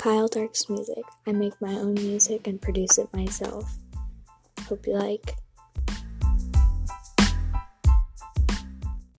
Kyle Darks Music. I make my own music and produce it myself. Hope you like.